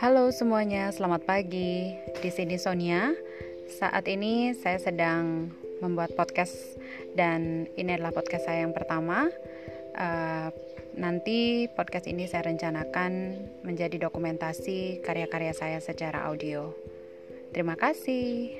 Halo semuanya, selamat pagi. Di sini Sonia. Saat ini saya sedang membuat podcast dan ini adalah podcast saya yang pertama. Uh, nanti podcast ini saya rencanakan menjadi dokumentasi karya-karya saya secara audio. Terima kasih.